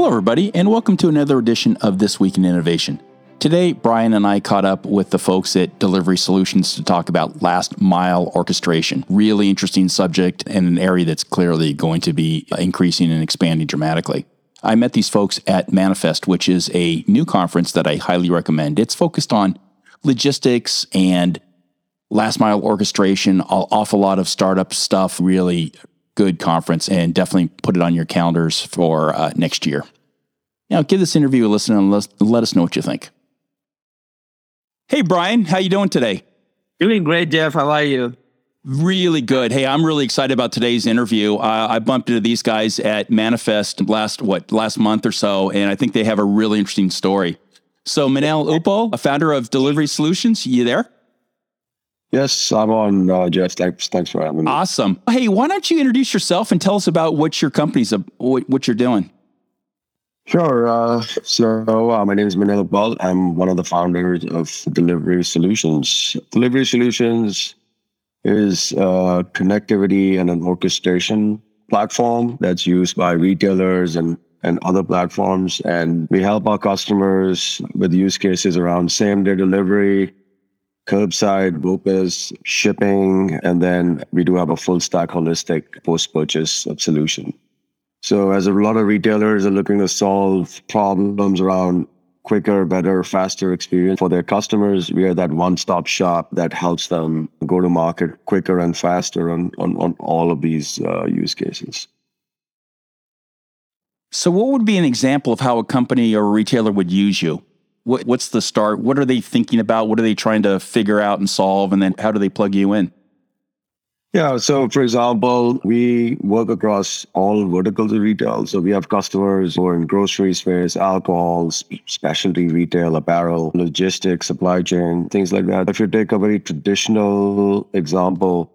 Hello, everybody, and welcome to another edition of This Week in Innovation. Today, Brian and I caught up with the folks at Delivery Solutions to talk about last mile orchestration. Really interesting subject and an area that's clearly going to be increasing and expanding dramatically. I met these folks at Manifest, which is a new conference that I highly recommend. It's focused on logistics and last mile orchestration, an awful lot of startup stuff, really good conference, and definitely put it on your calendars for uh, next year. Now, give this interview a listen and let, us know what you think. Hey, Brian, how you doing today? Doing great, Jeff. How are you? Really good. Hey, I'm really excited about today's interview. Uh, I bumped into these guys at Manifest last what last month or so, and I think they have a really interesting story. So, Minal Uppal, a founder of Delivery Solutions, you there? Yes, I'm on, uh, Jeff. Thanks, thanks for having me. Awesome. Hey, why don't you introduce yourself and tell us about what your company's, what, what you're doing? Sure. Uh, so uh, my name is Minal Uppal. I'm one of the founders of Delivery Solutions. Delivery Solutions is a connectivity and an orchestration platform that's used by retailers and and other platforms. And we help our customers with use cases around same day delivery, curbside, BOPIS, shipping, and then we do have a full stack holistic post purchase solution. So as a lot of retailers are looking to solve problems around quicker, better, faster experience for their customers, we are that one-stop shop that helps them go to market quicker and faster on, on, on all of these uh, use cases. So, what would be an example of how a company or a retailer would use you? What, what's the start? What are they thinking about? What are they trying to figure out and solve? And then how do they plug you in? Yeah. So, for example, we work across all verticals of retail. So, we have customers who are in grocery space, alcohol, specialty retail, apparel, logistics, supply chain, things like that. If you take a very traditional example,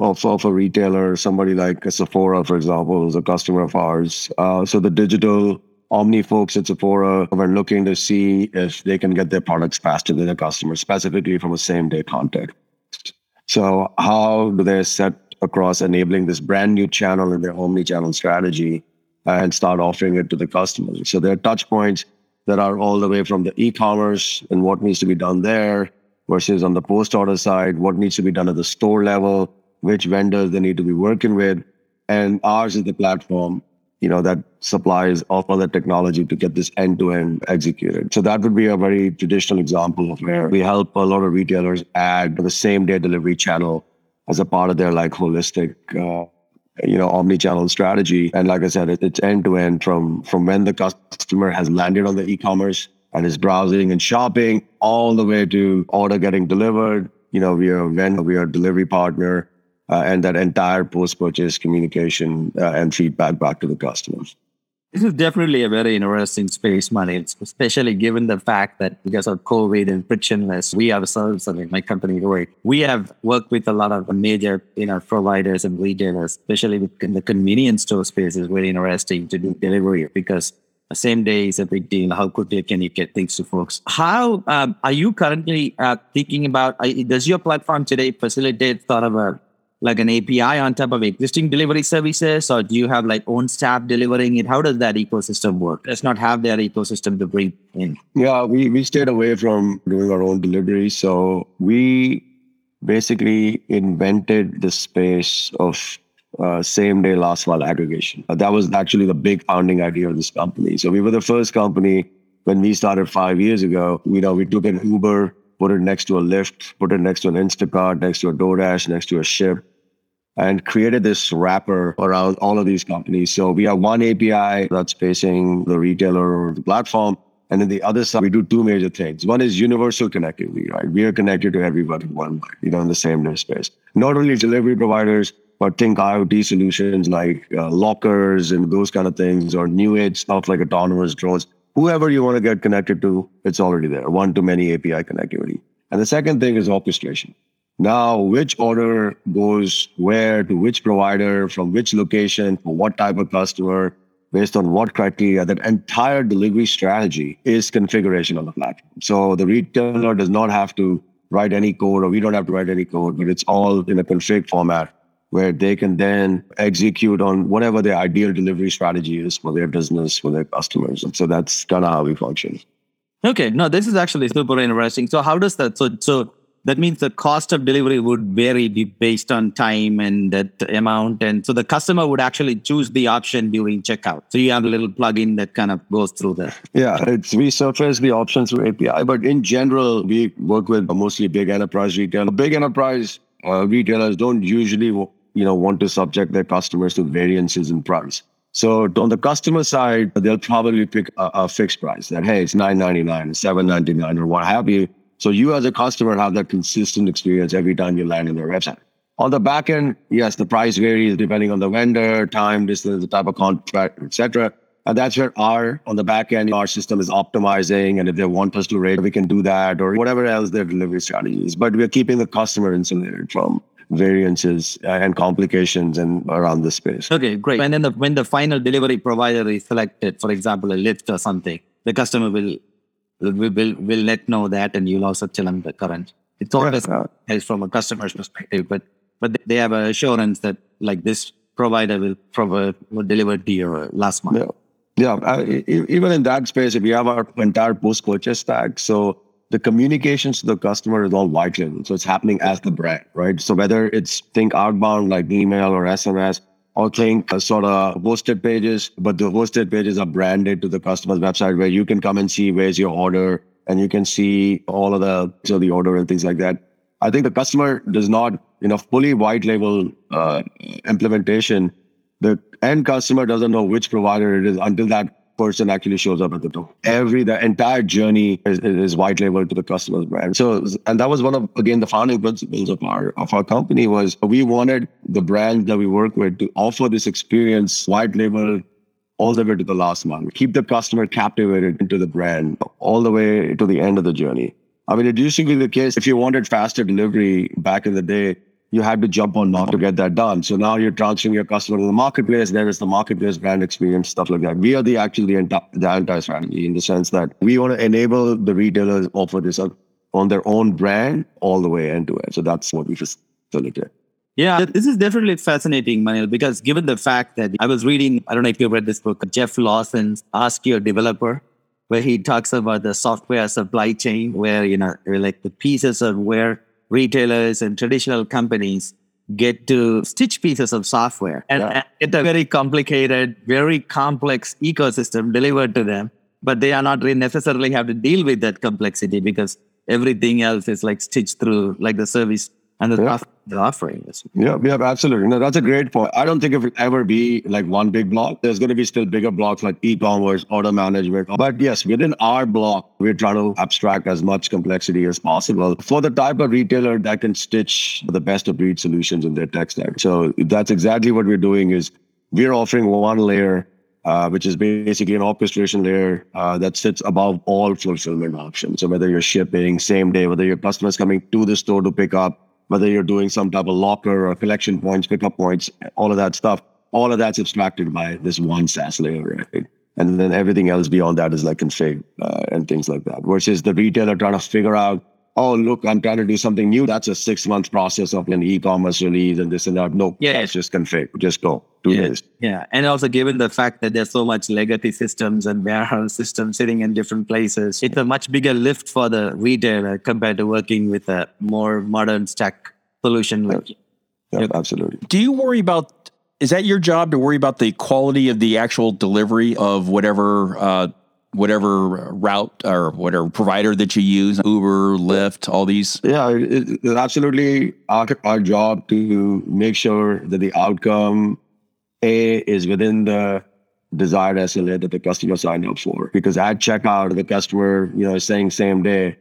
of, of a retailer, somebody like a Sephora, for example, is a customer of ours. Uh, so the digital Omni folks at Sephora are looking to see if they can get their products faster than their customers, specifically from a same day context. So how do they set across enabling this brand new channel in their omni channel strategy uh, and start offering it to the customers? So there are touch points that are all the way from the e-commerce and what needs to be done there versus on the post order side, what needs to be done at the store level, which vendors they need to be working with. And ours is the platform, you know, that supplies all the technology to get this end to end executed. So that would be a very traditional example of where we help a lot of retailers add the same day delivery channel as a part of their like holistic, uh, you know, omni-channel strategy. And like I said, it, it's end to end from from when the customer has landed on the e-commerce and is browsing and shopping all the way to order getting delivered. You know, we are a vendor, we are a delivery partner uh, and that entire post-purchase communication uh, and feedback back to the customers. This is definitely a very interesting space, Money, especially given the fact that because of COVID and frictionless, we ourselves, I mean, my company, we have worked with a lot of major, you know, providers and retailers, especially in the convenience store space is very interesting to do delivery because the same day is a big deal. How quickly can you get things to folks? How um, are you currently uh, thinking about, uh, does your platform today facilitate sort of a like an API on top of existing delivery services, or do you have like own staff delivering it? How does that ecosystem work? Let's not have their ecosystem to bring in. Yeah, we, we stayed away from doing our own delivery. So we basically invented the space of uh, same day last mile aggregation. Uh, that was actually the big founding idea of this company. So we were the first company when we started five years ago. You know, we took an Uber, put it next to a Lyft, put it next to an Instacart, next to a DoorDash, next to a Shipt and created this wrapper around all of these companies. So we have one API that's facing the retailer or the platform. And then the other side, we do two major things. One is universal connectivity, right? We are connected to everybody one, you know, in the same space. Not only delivery providers, but think IoT solutions like uh, lockers and those kind of things, or new age stuff like autonomous drones. Whoever you want to get connected to, it's already there. One to many API connectivity. And the second thing is orchestration. Now, which order goes where to which provider, from which location, for what type of customer, based on what criteria, that entire delivery strategy is configuration on the platform. So the retailer does not have to write any code, or we don't have to write any code, but it's all in a config format where they can then execute on whatever their ideal delivery strategy is for their business, for their customers. And so that's kind of how we function. Okay, no, this is actually super interesting. So how does that? So so that means the cost of delivery would vary based on time and that amount, and so the customer would actually choose the option during checkout. So you have a little plugin that kind of goes through that. Yeah, it's we surface the options through API, but in general, we work with mostly big enterprise retail. Big enterprise uh, retailers don't usually you know want to subject their customers to variances in price. So on the customer side, they'll probably pick a, a fixed price that, hey, it's nine ninety nine, seven ninety nine, or what have you. So you as a customer have that consistent experience every time you land on their website. On the back end, yes, the price varies depending on the vendor, time, distance, the type of contract, etc. And that's where our on the back end, our system is optimizing. And if they want us to rate, we can do that or whatever else their delivery strategy is. But we're keeping the customer insulated from variances uh, and complications and around the space. Okay, great. And then the, when the final delivery provider is selected, for example, a Lyft or something, the customer will will will, will let know that, and you'll also tell them the current. It's always yeah. from a customer's perspective, but but they have an assurance that like this provider will provide will deliver to your last month. Yeah. Yeah, uh, even in that space, if we have our entire post-purchase stack, so the communications to the customer is all white label. So it's happening as the brand, right? So whether it's think outbound like email or SMS, or think uh, sort of hosted pages, but the hosted pages are branded to the customer's website where you can come and see where's your order and you can see all of the so the order and things like that. I think the customer does not, you know, fully white label uh, implementation. The end customer doesn't know which provider it is until that person actually shows up at the door. Every the entire journey is, is white labeled to the customer's brand. So and that was one of again the founding principles of our of our company was we wanted the brands that we work with to offer this experience white label all the way to the last month. Keep the customer captivated into the brand all the way to the end of the journey. I mean, it used to be the case if you wanted faster delivery back in the day, you had to jump on now to get that done. So now you're transferring your customer to the marketplace. There is the marketplace brand experience, stuff like that. We are the actually the, the entire strategy in the sense that we want to enable the retailers offer this on their own brand all the way end to end. So that's what we facilitate. Yeah, this is definitely fascinating, Manil, because given the fact that I was reading, I don't know if you read this book, Jeff Lawson's Ask Your Developer, where he talks about the software supply chain, where, you know, like the pieces of where retailers and traditional companies get to stitch pieces of software and, yeah. and get a very complicated, very complex ecosystem delivered to them. But they are not really necessarily have to deal with that complexity because everything else is like stitched through like the service and the, yeah. the offering is. Yeah, yeah, absolutely. No, that's a great point. I don't think it will ever be like one big block. There's going to be still bigger blocks like e-commerce, order management. But yes, within our block, we're trying to abstract as much complexity as possible for the type of retailer that can stitch the best of breed solutions in their tech stack. So that's exactly what we're doing is we're offering one layer uh, which is basically an orchestration layer uh, that sits above all fulfillment options. So whether you're shipping same day, whether your customer's coming to the store to pick up, whether you're doing some of locker or collection points, pickup points, all of that stuff, all of that's abstracted by this one SaaS layer, right? And then everything else beyond that is like config uh, and things like that. Versus the retailer trying to figure out, oh, look, I'm trying to do something new. That's a six month process of an e-commerce release and this and that. No, yeah, it's just config. Just go two yeah. days. Yeah. And also given the fact that there's so much legacy systems and warehouse systems sitting in different places, it's a much bigger lift for the retailer compared to working with a more modern stack solution. Like, yeah, absolutely. Do you worry about, is that your job to worry about the quality of the actual delivery of whatever, uh, whatever route or whatever provider that you use, Uber, Lyft, all these? Yeah, it's absolutely our, our job to make sure that the outcome a is within the desired SLA that the customer signed up for. Because at checkout, the customer, you know, is saying same day.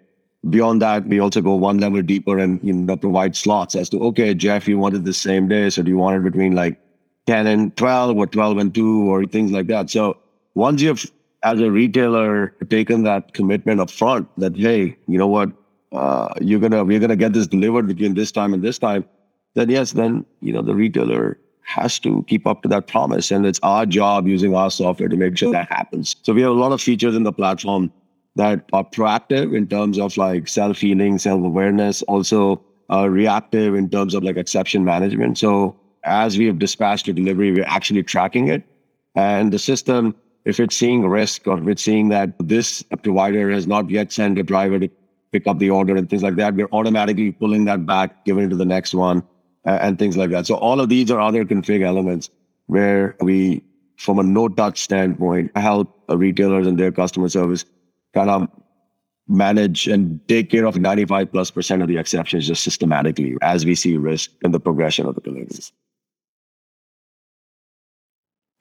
Beyond that, we also go one level deeper and you know provide slots as to okay, Jeff, you wanted the same day, so do you want it between like 10 and 12 or 12 and 2 or things like that. So once you've as a retailer taken that commitment up front that hey, you know what, uh, you're gonna we're gonna get this delivered between this time and this time, then yes, then you know the retailer has to keep up to that promise. And it's our job using our software to make sure that happens. So we have a lot of features in the platform that are proactive in terms of like self healing, self awareness, also uh, reactive in terms of like exception management. So as we have dispatched a delivery, we're actually tracking it. And the system, if it's seeing risk or if it's seeing that this provider has not yet sent a driver to pick up the order and things like that, we're automatically pulling that back, giving it to the next one, uh, and things like that. So all of these are other config elements where we, from a no touch standpoint, help retailers and their customer service kind of manage and take care of 95 plus percent of the exceptions just systematically as we see risk in the progression of the deliveries.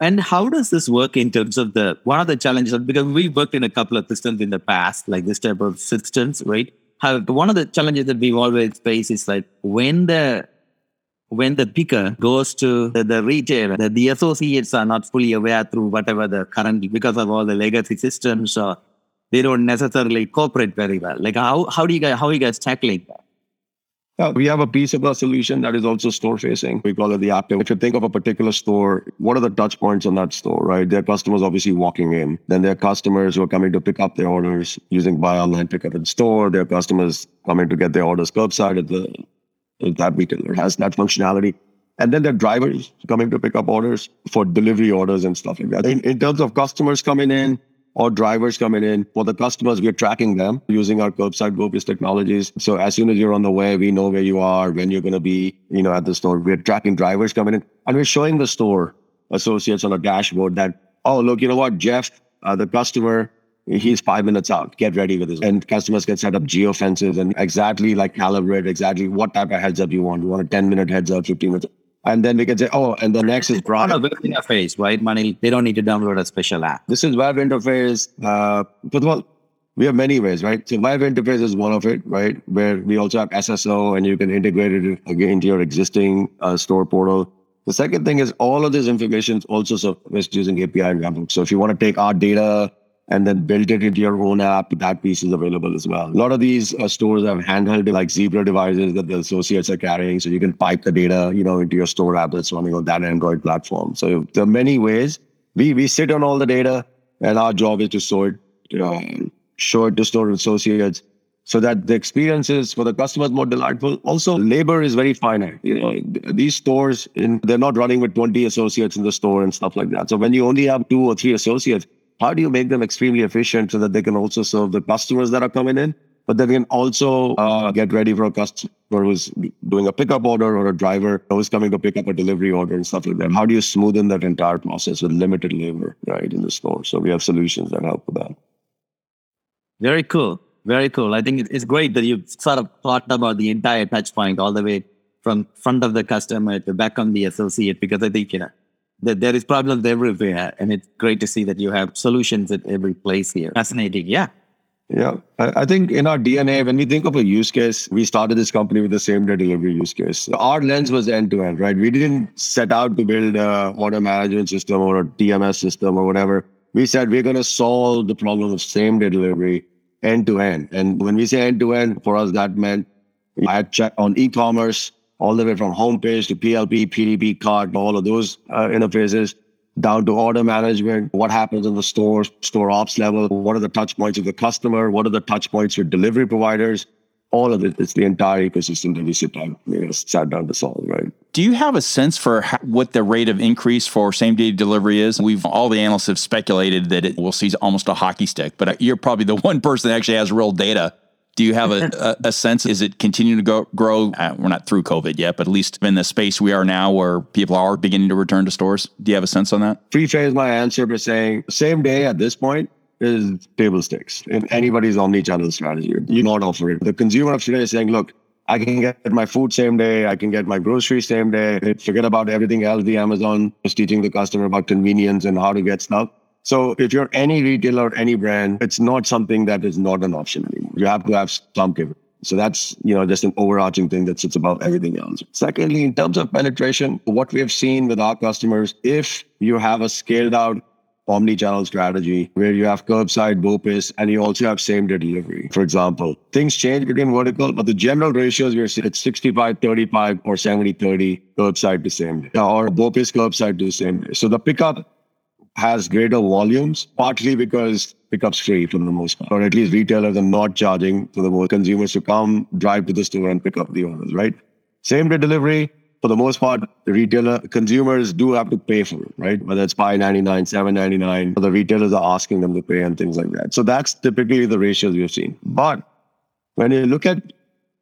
And how does this work in terms of the one of the challenges? Because we've worked in a couple of systems in the past, like this type of systems, right? How one of the challenges that we've always faced is like when the when the picker goes to the, the retailer, the, the associates are not fully aware through whatever the current because of all the legacy systems or they don't necessarily cooperate very well. Like how how do you guys how are you guys tackling that? We have a piece of our solution that is also store facing. We call it the active. If you think of a particular store, what are the touch points on that store, right? Their customers obviously walking in. Then their customers who are coming to pick up their orders using buy online, pick up in store. Their customers coming to get their orders curbside at the at that retailer has that functionality. And then their drivers coming to pick up orders for delivery orders and stuff like that. In, in terms of customers coming in, or drivers coming in. For the customers, we're tracking them using our curbside BOPIS technologies. So as soon as you're on the way, we know where you are, when you're going to be, you know, at the store. We're tracking drivers coming in, and we're showing the store associates on a dashboard that, oh, look, you know what, Jeff, uh, the customer, he's five minutes out. Get ready with this. And customers can set up geo fences and exactly like calibrate exactly what type of heads up you want. You want a 10 minute heads up, 15 minutes. And then we can say, oh, and the next is broad. web interface, right? Money, they don't need to download a special app. This is web interface. Uh, first of all, we have many ways, right? So web interface is one of it, right? Where we also have SSO and you can integrate it again into your existing uh, store portal. The second thing is all of this information is also surfaced using API and. So if you want to take our data and then built it into your own app. That piece is available as well. A lot of these uh, stores have handheld like Zebra devices that the associates are carrying, so you can pipe the data, you know, into your store app that's running on that Android platform. So there are many ways. We we sit on all the data, and our job is to sort, uh, show it to store associates so that the experiences for the customers more delightful. Also, labor is very finite. You know, these stores, in, they're not running with 20 associates in the store and stuff like that. So when you only have two or three associates, how do you make them extremely efficient so that they can also serve the customers that are coming in, but they can also uh, get ready for a customer who's doing a pickup order or a driver who's coming to pick up a delivery order and stuff like that. How do you smoothen that entire process with limited labor, right, in the store? So we have solutions that help with that. Very cool. Very cool. I think it's great that you sort of thought about the entire touch point all the way from front of the customer to back on the associate because I think, you know, that there is problems everywhere and it's great to see that you have solutions at every place here. Fascinating yeah. Yeah i think in our dna when we think of a use case we started this company with the same day delivery use case. Our lens was end to end right? We didn't set out to build a order management system or a tms system or whatever. We said we're going to solve the problem of same day delivery end to end and when we say end to end for us that meant i had checked on e-commerce all the way from homepage to PLP, PDP cart, all of those uh, interfaces down to order management, what happens in the store, store ops level, what are the touch points of the customer, what are the touch points with delivery providers, all of it. It's the entire ecosystem that we sit down, you know, sat down to solve, right? Do you have a sense for how, what the rate of increase for same day delivery is? We've all the analysts have speculated that it will see almost a hockey stick, but you're probably the one person that actually has real data do you have a, a, a, sense? Is it continuing to go, grow? Uh, we're not through COVID yet, but at least in the space we are now where people are beginning to return to stores. Do you have a sense on that? Preface my answer by saying same day at this point is table stakes in anybody's omni-channel strategy. You not offer it. The consumer of today is saying, look, I can get my food same day. I can get my groceries same day. Forget about everything else. The Amazon is teaching the customer about convenience and how to get stuff. So if you're any retailer, any brand, it's not something that is not an option anymore. You have to have some capability. So that's, you know, just an overarching thing that sits above everything else. Secondly, in terms of penetration, what we have seen with our customers, if you have a scaled out omni-channel strategy where you have curbside BOPIS and you also have same day delivery, for example, things change between vertical, but the general ratios we're seeing it's 65, 35 or 70, 30 curbside to same day or BOPIS curbside to same day. So the pickup has greater volumes, partly because pickup's free for the most part, or at least retailers are not charging for the most consumers to come, drive to the store and pick up the orders, right? Same day delivery, for the most part, the retailer consumers do have to pay for it, right? Whether it's five ninety nine, seven ninety nine, the retailers are asking them to pay and things like that. So that's typically the ratios we've seen. But when you look at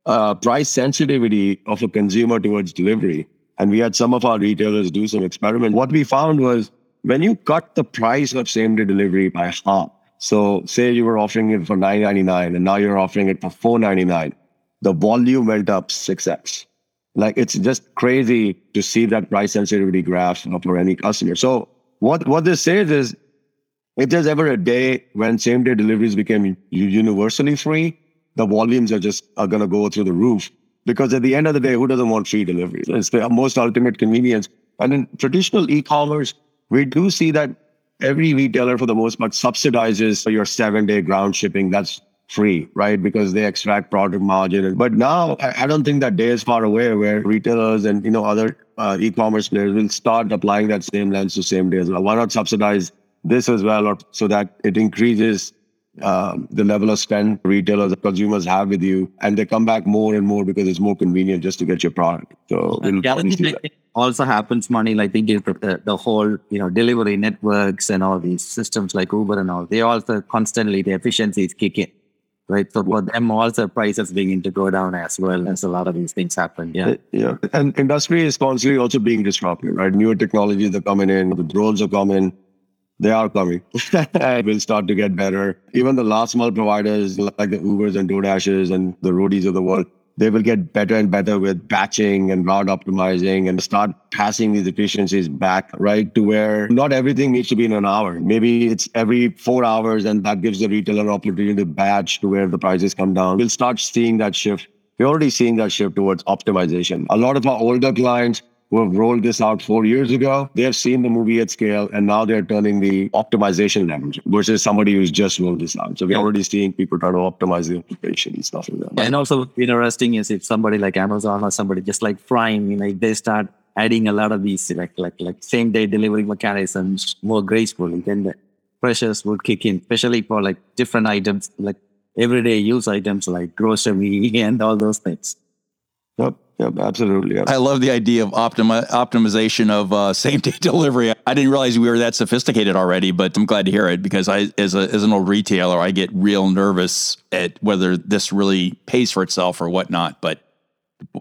uh, price sensitivity of a consumer towards delivery, and we had some of our retailers do some experiment. What we found was when you cut the price of same day delivery by half, so say you were offering it for nine ninety nine, and now you're offering it for four ninety nine, the volume went up six x. Like it's just crazy to see that price sensitivity graph for any customer. So what what this says is, if there's ever a day when same day deliveries became universally free, the volumes are just are to go through the roof because at the end of the day, who doesn't want free delivery? It's the most ultimate convenience. And in traditional e-commerce, we do see that every retailer, for the most part, subsidizes your seven-day ground shipping. That's free, right? Because they extract product margin. But now, I don't think that day is far away where retailers and you know other uh, e-commerce players will start applying that same lens to same day as well. Why not subsidize this as well, or so that it increases um, the level of spend retailers and consumers have with you, and they come back more and more because it's more convenient just to get your product. So we'll also happens, money like they give the, the whole you know delivery networks and all these systems like Uber and all. They also constantly the efficiencies kick in. Right. So for them also prices begin to go down as well as a lot of these things happen. Yeah. Yeah. And industry is constantly also being disrupted, right? Newer technologies are coming in, the drones are coming they are coming. It will start to get better. Even the last mile providers like the Ubers and DoorDashes and the Roadies of the world, they will get better and better with batching and route optimizing and start passing these efficiencies back, right? To where not everything needs to be in an hour. Maybe it's every four hours and that gives the retailer opportunity to batch to where the prices come down. We'll start seeing that shift. We're already seeing that shift towards optimization. A lot of our older clients, who have rolled this out four years ago, they have seen the movie at scale and now they're turning the optimization leverage versus somebody who's just rolled this out. So we're already seeing people try to optimize the application and stuff like that. And also interesting is if somebody like Amazon or somebody just like Prime, you know, they start adding a lot of these like like like same day delivery mechanisms more gracefully, then the pressures would kick in, especially for like different items like everyday use items like grocery and all those things. Yep. Yep, absolutely. I love the idea of optimi- optimization of uh, same day delivery. I didn't realize we were that sophisticated already, but I'm glad to hear it because I, as, a, as an old retailer, I get real nervous at whether this really pays for itself or whatnot. But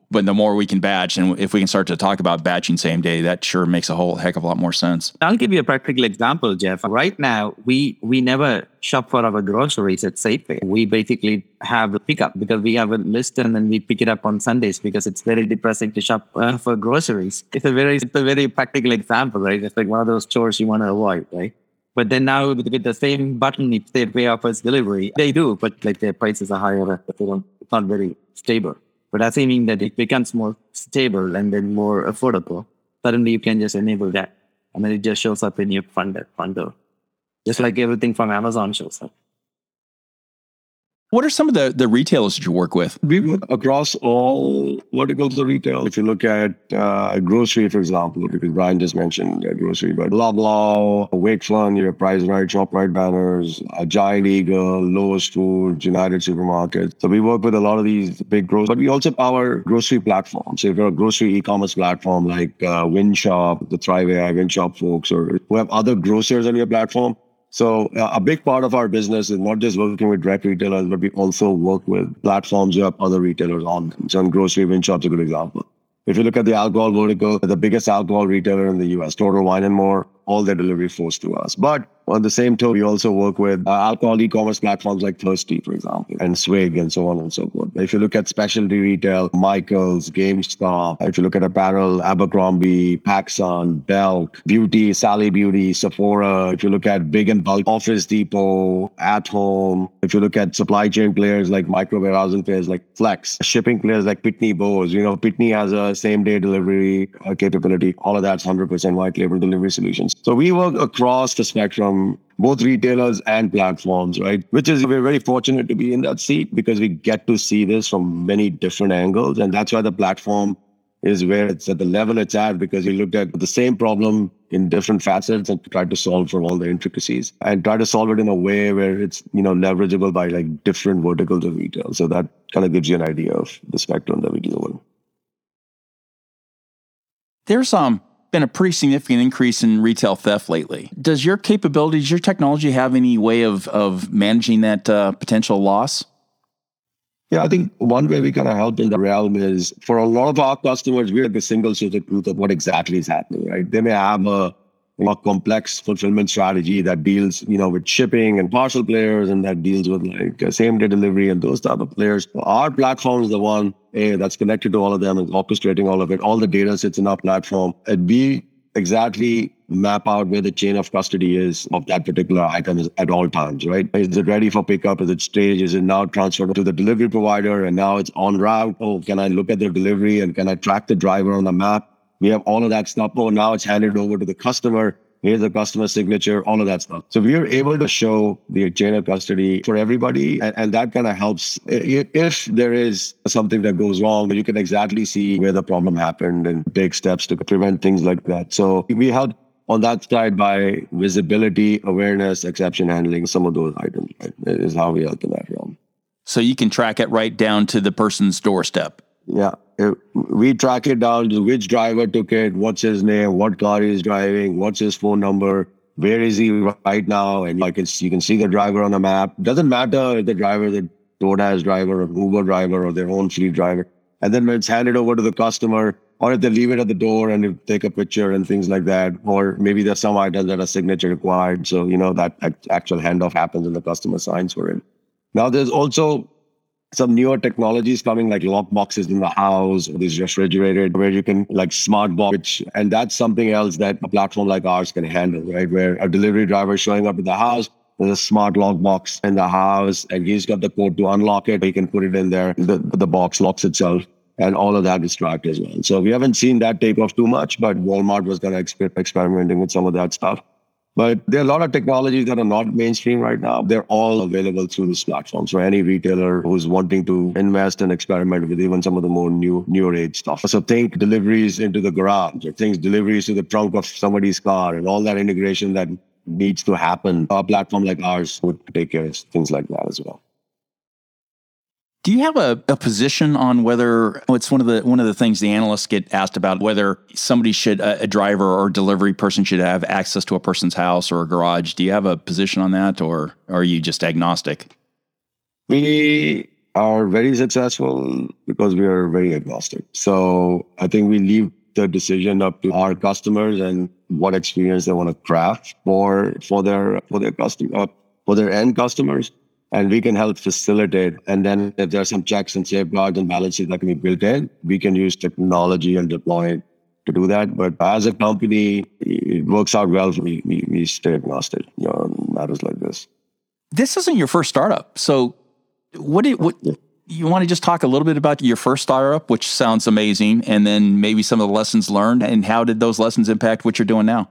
but the more we can batch and if we can start to talk about batching same day that sure makes a whole heck of a lot more sense. I'll give you a practical example jeff. Right now we we never shop for our groceries at safeway. We basically have a pickup because we have a list and then we pick it up on sundays because it's very depressing to shop uh, for groceries. It's a very it's a very practical example right? It's like one of those chores you want to avoid right? But then now with, the same button, if Safeway offers delivery, they do, but like their prices are higher, they don't, it's not very stable. But assuming that it becomes more stable and then more affordable, suddenly you can just enable that. And then it just shows up in your front door. Just like everything from Amazon shows up. What are some of the, the retailers that you work with? We work across all verticals of retail. If you look at uh, grocery, for example, because Brian just mentioned uh, grocery, but Loblaw, Wakefern, your Price Rite, ShopRite banners, uh, Giant Eagle, Lowe's Foods, United Supermarkets. So we work with a lot of these big growth, but we also power grocery platforms. So if you're a grocery e-commerce platform like uh, WinShop, the Thrive AI, WinShop folks, or who have other grocers on your platform, so uh, a big part of our business is not just working with direct retailers, but we also work with platforms who have other retailers on them. So grocery, WinShop's a good example. If you look at the alcohol vertical, the biggest alcohol retailer in the US, Total Wine and More, all their delivery forced to us. But on the same token, we also work with uh, alcohol e-commerce platforms like Thirstie, for example, and Swig, and so on and so forth. If you look at specialty retail, Michaels, GameStop. If you look at apparel, Abercrombie, PacSun, Belk, Beauty, Sally Beauty, Sephora. If you look at big and bulk, Office Depot, At Home. If you look at supply chain players like micro warehousing players like Flex, shipping players like Pitney Bowes. You know, Pitney has a same day delivery uh, capability. All of that's 100% white label delivery solutions. So we work across the spectrum, both retailers and platforms, right? Which is, we're very fortunate to be in that seat because we get to see this from many different angles. And that's why the platform is where it's at the level it's at because we looked at the same problem in different facets and tried to solve for all the intricacies and try to solve it in a way where it's you know leverageable by like different verticals of retail so that kind of gives you an idea of the spectrum that we deal with There's um been a pretty significant increase in retail theft lately. Does your capabilities, your technology have any way of of managing that uh, potential loss? Yeah, I think one way we kind of help in the realm is for a lot of our customers, we're the single source of truth of what exactly is happening, right? They may have a more complex fulfillment strategy that deals, you know, with shipping and parcel players and that deals with like uh, same day delivery and those type of players. Our platform is the one a, that's connected to all of them and orchestrating all of it. All the data sits in our platform. And we exactly map out where the chain of custody is of that particular item at all times, right? Is it ready for pickup? Is it staged? Is it now transferred to the delivery provider and now it's on route? Oh, can I look at their delivery and can I track the driver on the map? We have all of that stuff. Oh, now it's handed over to the customer. Here's the customer signature, all of that stuff. So we are able to show the chain of custody for everybody. And, and that kind of helps if there is something that goes wrong, you can exactly see where the problem happened and take steps to prevent things like that. So we help on that side by visibility, awareness, exception handling, some of those items right, is how we help in that realm. So you can track it right down to the person's doorstep. Yeah. We track it down to which driver took it, what's his name, what car he's driving, what's his phone number, where is he right now, and you can you can see the driver on the map. Doesn't matter if the driver is a DoorDash driver or Uber driver or their own fleet driver. And then when it's handed over to the customer, or if they leave it at the door and take a picture and things like that, or maybe there's some items that are signature required. So you know that actual handoff happens and the customer signs for it. Now there's also some newer technologies coming like lock boxes in the house or these refrigerated where you can like smart box and that's something else that a platform like ours can handle right? Where a delivery driver showing up in the house there's a smart lock box in the house and he's got the code to unlock it. He can put it in there the, the box locks itself and all of that is tracked as well. So we haven't seen that take off too much but walmart was going to exper- experimenting with some of that stuff but there are a lot of technologies that are not mainstream right now. They're all available through this platform. So any retailer who's wanting to invest and experiment with even some of the more new newer age stuff. So think deliveries into the garage or things deliveries to the trunk of somebody's car and all that integration that needs to happen. A platform like ours would take care of things like that as well. Do you have a, a position on whether it's one of the one of the things the analysts get asked about whether somebody should a, a, driver or delivery person should have access to a person's house or a garage? Do you have a position on that, or are you just agnostic? We are very successful because we are very agnostic. So I think we leave the decision up to our customers and what experience they want to craft for for their for their customer uh, for their end customers and we can help facilitate. And then if there are some checks and safeguards and balances that can be built in, we can use technology and deploy it to do that. But as a company, it works out well. We, we, we stay agnostic you know, on matters like this. This isn't your first startup. So what do you, what, you want to just talk a little bit about your first startup, which sounds amazing, and then maybe some of the lessons learned and how did those lessons impact what you're doing now?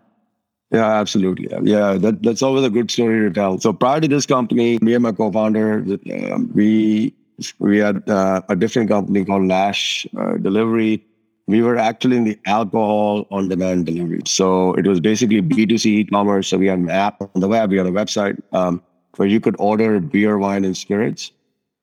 Yeah, absolutely. Yeah, that, that's always a good story to tell. So prior to this company, me and my co-founder, um, we we had uh, a different company called Lash uh, Delivery. We were actually in the alcohol on demand delivery. So it was basically B2C e-commerce. So we had an app on the web, we had a website um, where you could order beer, wine, and spirits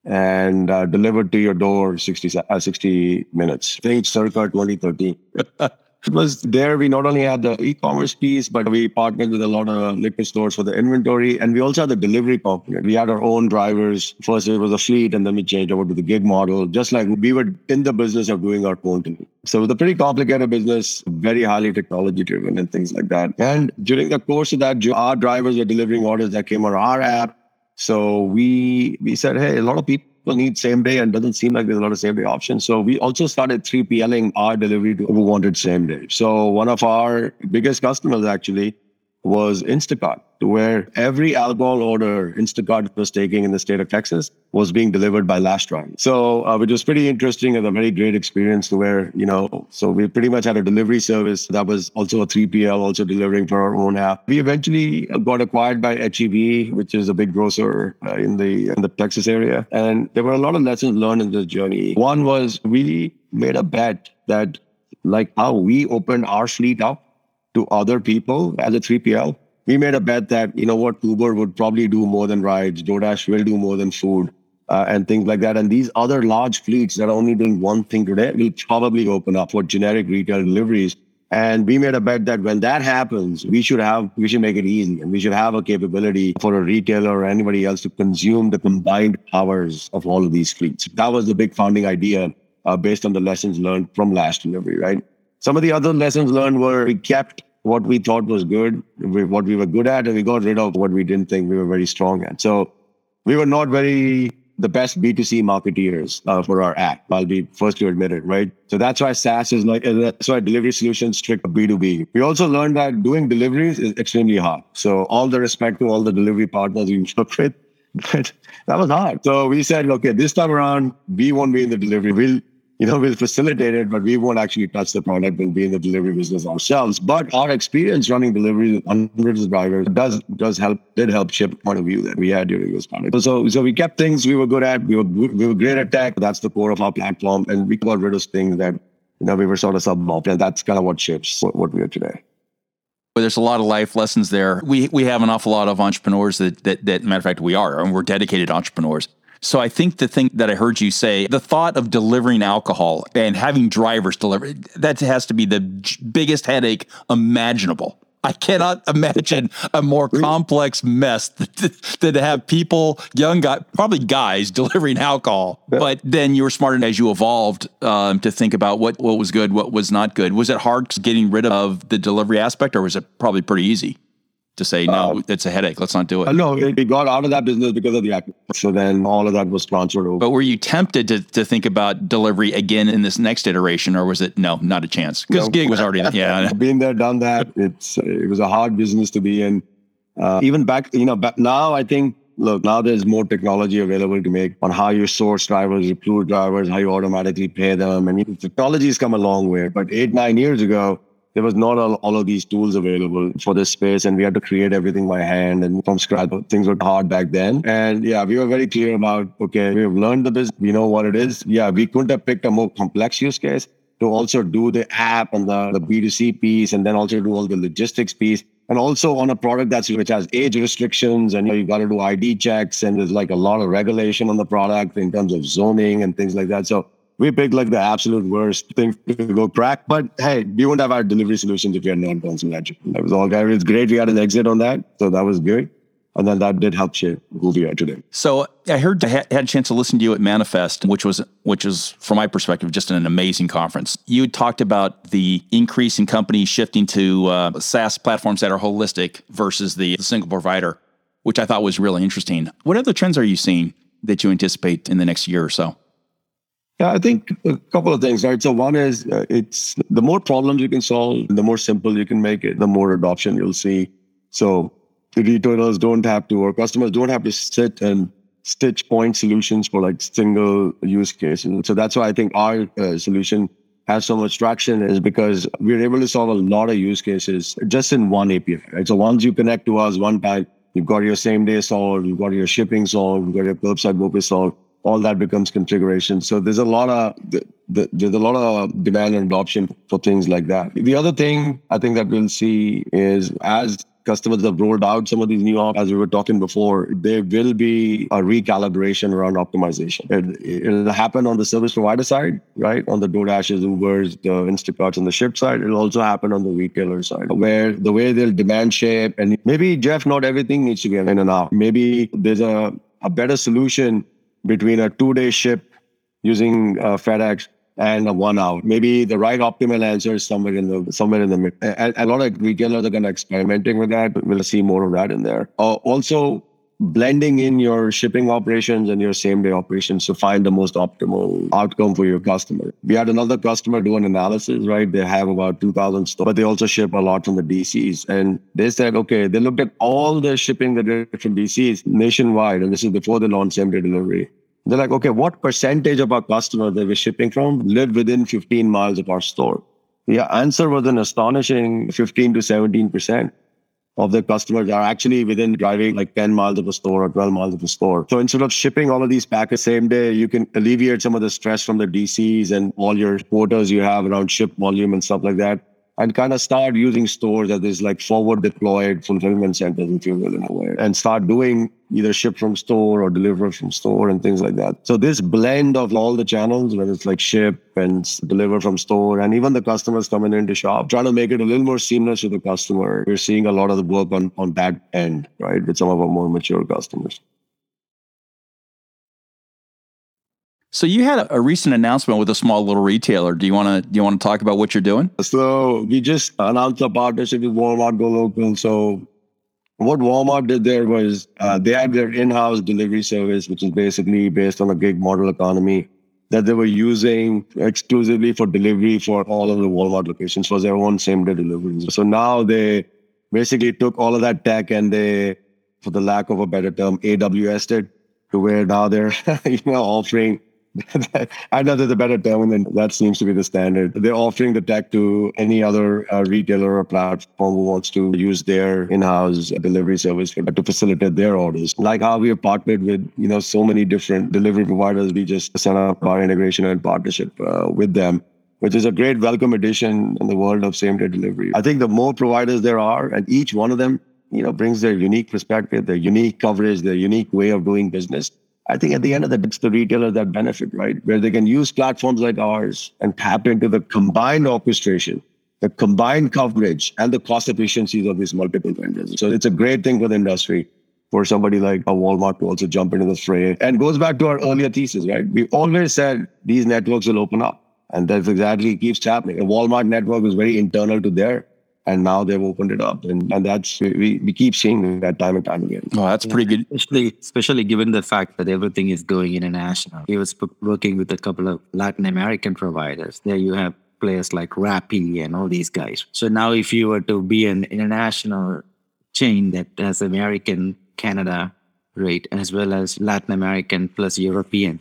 and uh, delivered to your door 60, uh, 60 minutes. Page circa 2013. It was there. We not only had the e-commerce piece, but we partnered with a lot of liquor stores for the inventory, and we also had the delivery component. We had our own drivers. First, it was a fleet, and then we changed over to the gig model. Just like we were in the business of doing our own thing. So it was a pretty complicated business, very highly technology driven, and things like that. And during the course of that, our drivers were delivering orders that came on our app. So we we said, hey, a lot of people people need same day and doesn't seem like there's a lot of same day options. So we also started 3PLing our delivery to who wanted same day. So one of our biggest customers actually was Instacart, where every alcohol order Instacart was taking in the state of Texas was being delivered by Drive. So, uh, which was pretty interesting and a very great experience to where, you know, so we pretty much had a delivery service that was also a 3PL, also delivering for our own app. We eventually got acquired by HEB, which is a big grocer uh, in the in the Texas area. And there were a lot of lessons learned in this journey. One was we made a bet that like how we opened our fleet up to other people as a 3PL, we made a bet that, you know what, Uber would probably do more than rides, DoorDash will do more than food, uh, and things like that. And these other large fleets that are only doing one thing today will probably open up for generic retail deliveries And we made a bet that when that happens, we should have, we should make it easy and we should have a capability for a retailer or anybody else to consume the combined powers of all of these fleets. That was the big founding idea uh, based on the lessons learned from Lash delivery, right? Some of the other lessons learned were we kept what we thought was good, what we were good at, and we got rid of what we didn't think we were very strong at. So we were not very the best B2C marketeers uh, for our app. I'll be first to admit it, right? So that's why SaaS is like, that's why delivery solutions strict B2B. We also learned that doing deliveries is extremely hard. So all the respect to all the delivery partners we work with, but that was hard. So we said, okay, this time around, we won't be in the delivery. We'll you know, we'll facilitate it, but we won't actually touch the product. We'll be in the delivery business ourselves. But our experience running deliveries with hundreds of drivers does does help did help shape point of view that we had during this time. So so we kept things we were good at. We were we were great at tech. That's the core of our platform, and we got rid of things that you know we were sort of suboptimal. And that's kind of what shapes what, what we are today. But There's a lot of life lessons there. We we have an awful lot of entrepreneurs that that, that matter of fact we are, and we're dedicated entrepreneurs so I think the thing that I heard you say, the thought of delivering alcohol and having drivers deliver, that has to be the biggest headache imaginable. I cannot imagine a more complex mess than to have people, young guys, probably guys, delivering alcohol. Yeah. But then you were smart enough as you evolved um, to think about what, what was good, what was not good. Was it hard getting rid of the delivery aspect, or was it probably pretty easy? To say no, um, it's a headache. Let's not do it. No, we got out of that business because of the acquisition. So then all of that was transferred over. But were you tempted to, to think about delivery again in this next iteration, or was it no, not a chance? Because no. gig was already yeah. Been there, done that. It's it was a hard business to be in. Uh, even back, you know, back now I think look, now there's more technology available to make on how you source drivers, recruit drivers, how you automatically pay them. And technology has come a long way. But eight, nine years ago, there was not all, all of these tools available for this space and we had to create everything by hand and from scratch. Things were hard back then. And yeah we were very clear about okay we've learned the business. We know what it is. Yeah we couldn't have picked a more complex use case to also do the app and the, the b2c piece and then also do all the logistics piece. And also on a product that's which has age restrictions and you, know, you got to do id checks and there's like a lot of regulation on the product in terms of zoning and things like that. So we picked like the absolute worst thing to go crack. But hey, we wouldn't have our delivery solutions if we had not gone through that. Was all. It's great we had an exit on that. So that was good. And then that did help shape who we are today. So I heard I had a chance to listen to you at Manifest, which was which is from my perspective just an amazing conference. You talked about the increase in companies shifting to uh, SaaS platforms that are holistic versus the single provider, which I thought was really interesting. What other trends are you seeing that you anticipate in the next year or so? Yeah, I think a couple of things, right? So one is uh, it's the more problems you can solve, the more simple you can make it, the more adoption you'll see. So retailers don't have to, or customers don't have to sit and stitch point solutions for like single use cases. So that's why I think our uh, solution has so much traction is because we're able to solve a lot of use cases just in one API. Right? So once you connect to us one time, you've got your same day solved, you've got your shipping solved, you've got your curbside book solved all that becomes configuration. So there's a lot of the, the, there's a lot of demand and adoption for things like that. The other thing I think that we'll see is as customers have rolled out some of these new apps, as we were talking before, there will be a recalibration around optimization. It, will happen on the service provider side, right? On the DoorDashes, Ubers, the Instacarts on the ship side. It'll also happen on the retailer side, where the way they'll demand shape and maybe Jeff, not everything needs to be in and out. Maybe there's a, a better solution between a two day ship using uh, FedEx and a one hour. Maybe the right optimal answer is somewhere in the somewhere in the middle. A, a lot of retailers are kind of experimenting with that. We'll see more of that in there. Uh, also, blending in your shipping operations and your same day operations to find the most optimal outcome for your customer. We had another customer do an analysis, right? They have about 2,000 stores, but they also ship a lot from the DCs. And they said, okay, they looked at all the shipping that they from DCs nationwide, and this is before the launch same day delivery. They're like, okay, what percentage of our customers that we're shipping from live within 15 miles of our store? The answer was an astonishing 15 to 17% of their customers are actually within driving like 10 miles of a store or 12 miles of a store. So instead of shipping all of these packets same day, you can alleviate some of the stress from the DCs and all your quotas you have around ship volume and stuff like that. And kind of start using stores as this like forward deployed fulfillment centers, if you will, in a way, and start doing either ship from store or deliver from store and things like that. So this blend of all the channels, whether it's like ship and deliver from store, and even the customers coming in to shop, trying to make it a little more seamless to the customer. We're seeing a lot of the work on on that end, right, with some of our more mature customers. So you had a, a, recent announcement with a small little retailer. Do you want to do you want to talk about what you're doing? So we just announced a partnership with Walmart Go Local. So what Walmart did there was uh, they had their in-house delivery service, which is basically based on a gig model economy that they were using exclusively for delivery for all of the Walmart locations for their own same-day deliveries. So now they basically took all of that tech and they, for the lack of a better term, AWS it to where now they're you know offering I know there's a better term, and that seems to be the standard. They're offering the tech to any other uh, retailer or platform who wants to use their in-house delivery service to facilitate their orders. Like how we have partnered with you know so many different delivery providers, we just set up our integration and partnership uh, with them which is a great welcome addition in the world of same day delivery. I think the more providers there are, and each one of them, you know, brings their unique perspective, their unique coverage, their unique way of doing business. I think at the end of the day, it's the retailers that benefit, right? Where they can use platforms like ours and tap into the combined orchestration, the combined coverage, and the cost efficiencies of these multiple vendors. So it's a great thing for the industry for somebody like a Walmart to also jump into the fray. And goes back to our earlier thesis, right? We always said these networks will open up. And that's exactly keeps happening. The Walmart network is very internal to their and now they've opened it up. And, and that's we, we keep seeing that time and time again. Oh that's pretty good. especially especially given the fact that everything is going international. He was working with a couple of latin american providers. There you have players like Rappi and all these guys. So now if you were to be an international chain that has american canada rate as well as latin american plus european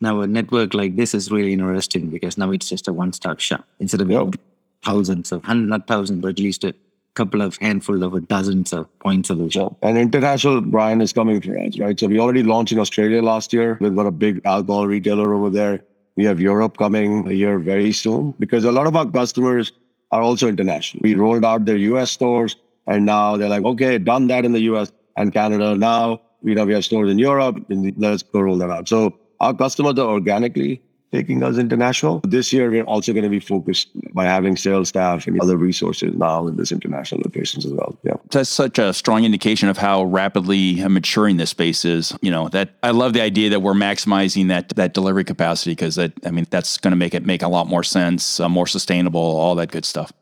now a network like this is really interesting because now it's just a one-stop shop instead of yep thousands of, not thousands, but at least a couple of handful of dozens of point solutions. And international, Brian, is coming us, right? So we already launched in Australia last year. We've got a big alcohol retailer over there. We have Europe coming here very soon because a lot of our customers are also international. We rolled out their US stores and now they're like, okay, done that in the US and Canada. Now, you know, we have stores in Europe and let's go roll that out. So our customers are organically taking us international. This year, we're also going to be focused by having sales staff and other resources now in this international locations as well. Yeah. That's such a strong indication of how rapidly maturing this space is. You know, that I love the idea that we're maximizing that that delivery capacity because that I mean that's going to make it make a lot more sense, uh, more sustainable, all that good stuff.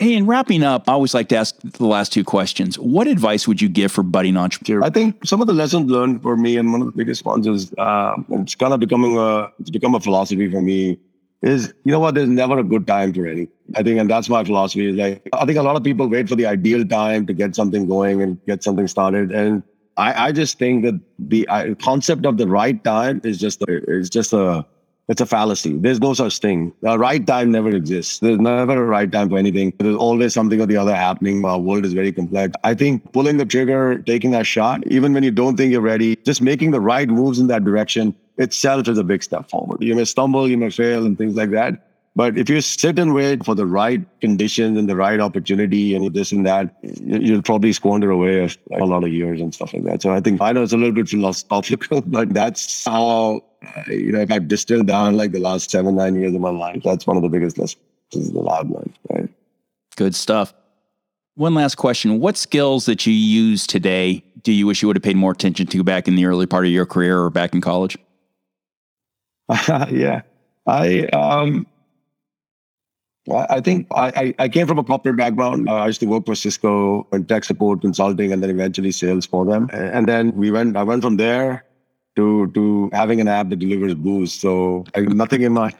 Hey, in wrapping up, I always like to ask the last two questions. What advice would you give for budding entrepreneurs? I think some of the lessons learned for me, and one of the biggest ones is uh, it's kind of becoming a it's become a philosophy for me. Is you know what? There's never a good time for any. I think, and that's my philosophy. Is like I think a lot of people wait for the ideal time to get something going and get something started, and I, I just think that the concept of the right time is just is just a it's a fallacy. There's no such thing. The right time never exists. There's never a right time for anything. There's always something or the other happening. Our world is very complex. I think pulling the trigger, taking that shot, even when you don't think you're ready, just making the right moves in that direction itself is a big step forward. You may stumble, you may fail, and things like that. But if you sit and wait for the right conditions and the right opportunity and this and that, you'll probably squander away a lot of years and stuff like that. So I think I know it's a little bit philosophical, but that's how you know, if I've distilled down like the last seven, nine years of my life, that's one of the biggest lessons that I've learned. Right. Good stuff. One last question. What skills that you use today do you wish you would have paid more attention to back in the early part of your career or back in college? yeah. I um I think I, I came from a corporate background. I used to work for Cisco in tech support consulting and then eventually sales for them. And then we went I went from there to to having an app that delivers booze. So I, nothing in my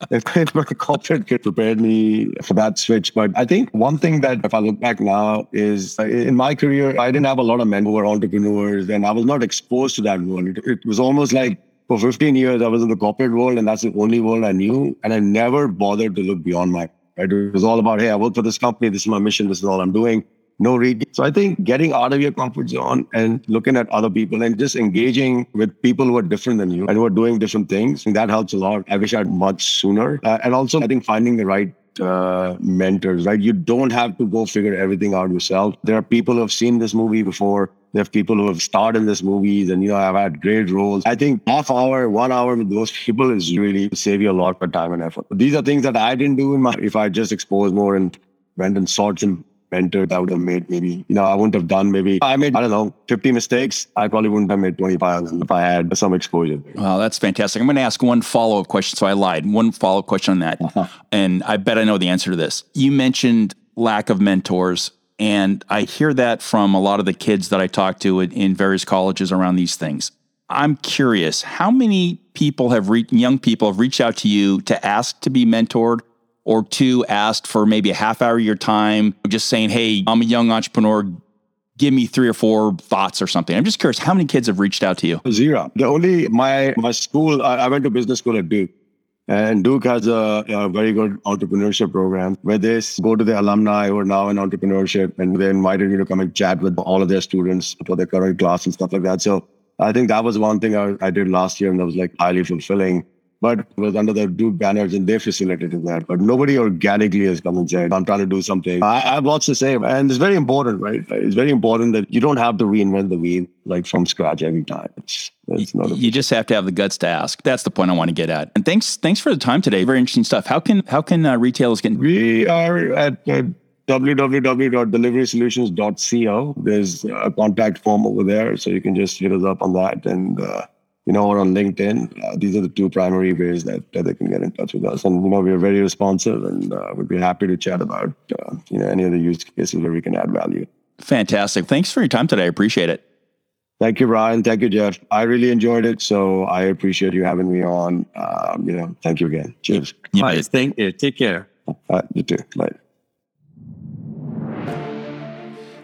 if my corporate kid prepared me for that switch. But I think one thing that if I look back now is uh, in my career, I didn't have a lot of men who were entrepreneurs and I was not exposed to that world. It was almost like for 15 years, I was in the corporate world and that's the only world I knew. And I never bothered to look beyond my, right? It was all about, hey, I work for this company. This is my mission. This is all I'm doing no reading. So I think getting out of your comfort zone and looking at other people and just engaging with people who are different than you and who are doing different things, that helps a lot. I wish I had much sooner. Uh, and also, I think finding the right uh, mentors, right? You don't have to go figure everything out yourself. There are people who have seen this movie before. There are people who have starred in this movie and, you know, have had great roles. I think half hour, one hour with those people is really save you a lot of time and effort. These are things that I didn't do in my, if I just exposed more and went and sought some mentor that would have made maybe, you know, I wouldn't have done maybe, I made, I don't know, 50 mistakes. I probably wouldn't have made 25 if I had some exposure. Well, that's fantastic. I'm going to ask one follow up question. So I lied. One follow up question on that. Uh-huh. And I bet I know the answer to this. You mentioned lack of mentors. And I hear that from a lot of the kids that I talk to in various colleges around these things. I'm curious, how many people have re- young people have reached out to you to ask to be mentored or two asked for maybe a half hour of your time, just saying, Hey, I'm a young entrepreneur. Give me three or four thoughts or something. I'm just curious, how many kids have reached out to you? Zero. The only, my, my school, I, I went to business school at Duke. And Duke has a, a, very good entrepreneurship program where they go to the alumni who are now in entrepreneurship and they invited me to come and chat with all of their students for their current class and stuff like that. So I think that was one thing I, I did last year and that was like highly fulfilling but was under the Duke banners and they facilitated that. But nobody organically has come and said, I'm trying to do something. I, have lots to say. And it's very important, right? It's very important that you don't have to reinvent the wheel like from scratch every time. It's, it's not you just have to have the guts to ask. That's the point I want to get at. And thanks, thanks for the time today. Very interesting stuff. How can how can uh, retailers get? We are at uh, www.deliverysolutions.co. There's a contact form over there, so you can just hit us up on that and. Uh, you know, or on LinkedIn. Uh, these are the two primary ways that, that they can get in touch with us. And, you know, we're very responsive and uh, we'd be happy to chat about, uh, you know, any of the use cases where we can add value. Fantastic. Thanks for your time today. I appreciate it. Thank you, Ryan. Thank you, Jeff. I really enjoyed it. So I appreciate you having me on. Um, you know, thank you again. Cheers. Bye. Thank you. Take care. Uh, you too. Bye.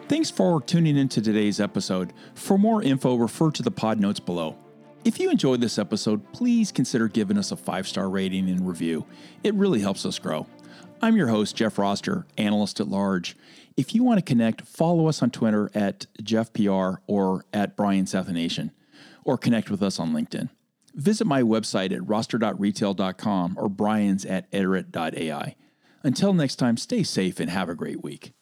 Thanks for tuning into today's episode. For more info, refer to the pod notes below. If you enjoyed this episode, please consider giving us a five star rating and review. It really helps us grow. I'm your host, Jeff Roster, analyst at large. If you want to connect, follow us on Twitter at JeffPR or at Brian Sathianathan, or connect with us on LinkedIn. Visit my website at roster.retail.com or brian's at iterate.ai. Until next time, stay safe and have a great week.